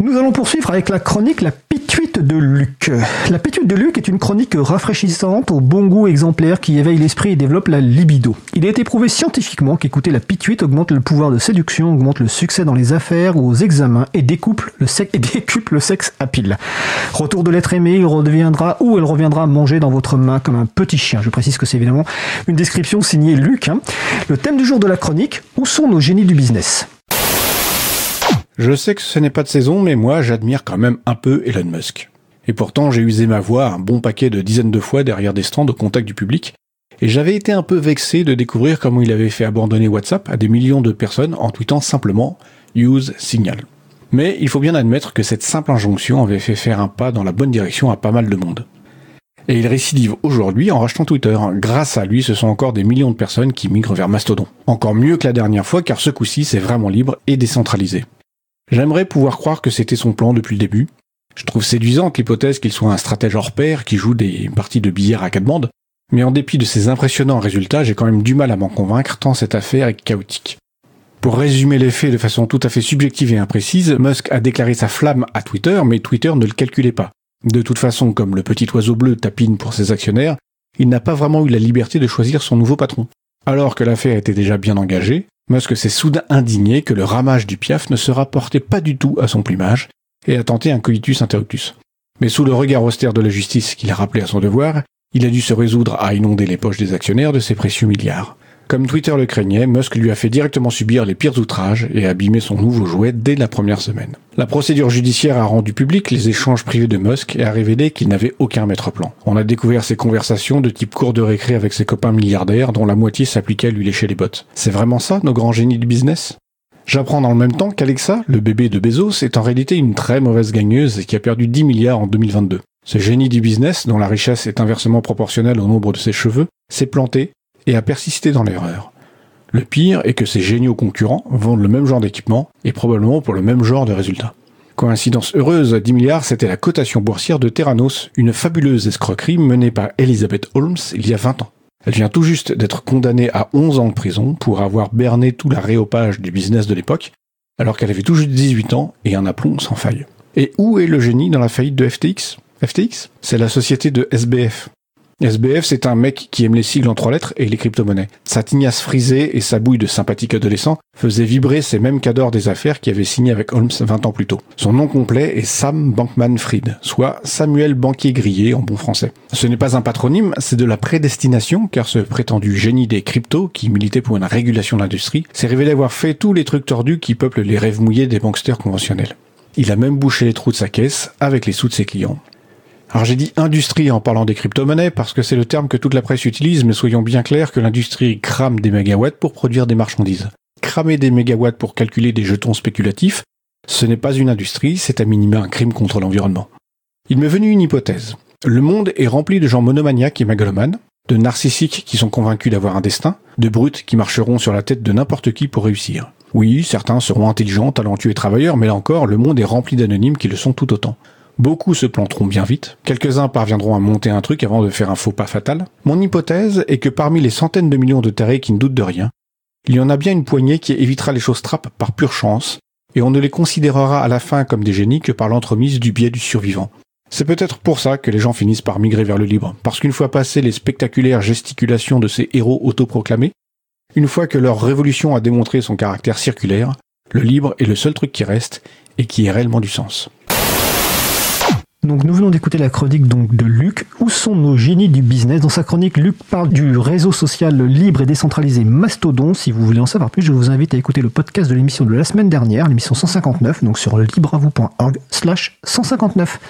Nous allons poursuivre avec la chronique La Pituite de Luc. La Pituite de Luc est une chronique rafraîchissante au bon goût exemplaire qui éveille l'esprit et développe la libido. Il a été prouvé scientifiquement qu'écouter la pituite augmente le pouvoir de séduction, augmente le succès dans les affaires ou aux examens et découple le, sexe, et le sexe à pile. Retour de l'être aimé, il reviendra ou elle reviendra manger dans votre main comme un petit chien. Je précise que c'est évidemment une description signée Luc. hein. Le thème du jour de la chronique, où sont nos génies du business? Je sais que ce n'est pas de saison, mais moi j'admire quand même un peu Elon Musk. Et pourtant j'ai usé ma voix un bon paquet de dizaines de fois derrière des stands au contact du public, et j'avais été un peu vexé de découvrir comment il avait fait abandonner WhatsApp à des millions de personnes en tweetant simplement Use Signal. Mais il faut bien admettre que cette simple injonction avait fait faire un pas dans la bonne direction à pas mal de monde. Et il récidive aujourd'hui en rachetant Twitter. Grâce à lui, ce sont encore des millions de personnes qui migrent vers Mastodon. Encore mieux que la dernière fois car ce coup-ci c'est vraiment libre et décentralisé. J'aimerais pouvoir croire que c'était son plan depuis le début. Je trouve séduisante l'hypothèse qu'il soit un stratège hors pair qui joue des parties de billard à quatre bandes, mais en dépit de ses impressionnants résultats, j'ai quand même du mal à m'en convaincre tant cette affaire est chaotique. Pour résumer les faits de façon tout à fait subjective et imprécise, Musk a déclaré sa flamme à Twitter, mais Twitter ne le calculait pas. De toute façon, comme le petit oiseau bleu tapine pour ses actionnaires, il n'a pas vraiment eu la liberté de choisir son nouveau patron. Alors que l'affaire était déjà bien engagée, Musk s'est soudain indigné que le ramage du piaf ne se rapportait pas du tout à son plumage et a tenté un coitus interruptus. Mais sous le regard austère de la justice qu'il a rappelé à son devoir, il a dû se résoudre à inonder les poches des actionnaires de ses précieux milliards. Comme Twitter le craignait, Musk lui a fait directement subir les pires outrages et abîmer son nouveau jouet dès la première semaine. La procédure judiciaire a rendu public les échanges privés de Musk et a révélé qu'il n'avait aucun maître-plan. On a découvert ses conversations de type cours de récré avec ses copains milliardaires dont la moitié s'appliquait à lui lécher les bottes. C'est vraiment ça, nos grands génies du business? J'apprends dans le même temps qu'Alexa, le bébé de Bezos, est en réalité une très mauvaise gagneuse et qui a perdu 10 milliards en 2022. Ce génie du business, dont la richesse est inversement proportionnelle au nombre de ses cheveux, s'est planté et a persisté dans l'erreur. Le pire est que ses géniaux concurrents vendent le même genre d'équipement et probablement pour le même genre de résultats. Coïncidence heureuse, 10 milliards, c'était la cotation boursière de Terranos, une fabuleuse escroquerie menée par Elizabeth Holmes il y a 20 ans. Elle vient tout juste d'être condamnée à 11 ans de prison pour avoir berné tout l'aréopage du business de l'époque, alors qu'elle avait tout juste 18 ans et un aplomb sans faille. Et où est le génie dans la faillite de FTX FTX C'est la société de SBF. SBF, c'est un mec qui aime les sigles en trois lettres et les crypto-monnaies. Sa tignasse frisée et sa bouille de sympathique adolescent faisaient vibrer ces mêmes cadors des affaires qui avaient signé avec Holmes 20 ans plus tôt. Son nom complet est Sam Bankman-Fried, soit Samuel Banquier Grillé en bon français. Ce n'est pas un patronyme, c'est de la prédestination, car ce prétendu génie des cryptos, qui militait pour une régulation de l'industrie, s'est révélé avoir fait tous les trucs tordus qui peuplent les rêves mouillés des banksters conventionnels. Il a même bouché les trous de sa caisse avec les sous de ses clients. Alors j'ai dit industrie en parlant des crypto-monnaies parce que c'est le terme que toute la presse utilise, mais soyons bien clairs que l'industrie crame des mégawatts pour produire des marchandises. Cramer des mégawatts pour calculer des jetons spéculatifs, ce n'est pas une industrie, c'est à minima un crime contre l'environnement. Il m'est venu une hypothèse. Le monde est rempli de gens monomaniaques et mégalomanes, de narcissiques qui sont convaincus d'avoir un destin, de brutes qui marcheront sur la tête de n'importe qui pour réussir. Oui, certains seront intelligents, talentueux et travailleurs, mais là encore, le monde est rempli d'anonymes qui le sont tout autant. Beaucoup se planteront bien vite, quelques-uns parviendront à monter un truc avant de faire un faux pas fatal. Mon hypothèse est que parmi les centaines de millions de tarés qui ne doutent de rien, il y en a bien une poignée qui évitera les choses trappes par pure chance, et on ne les considérera à la fin comme des génies que par l'entremise du biais du survivant. C'est peut-être pour ça que les gens finissent par migrer vers le libre, parce qu'une fois passées les spectaculaires gesticulations de ces héros autoproclamés, une fois que leur révolution a démontré son caractère circulaire, le libre est le seul truc qui reste et qui ait réellement du sens. Donc nous venons d'écouter la chronique donc de Luc. Où sont nos génies du business? Dans sa chronique, Luc parle du réseau social libre et décentralisé Mastodon. Si vous voulez en savoir plus, je vous invite à écouter le podcast de l'émission de la semaine dernière, l'émission 159, donc sur libravou.org slash 159.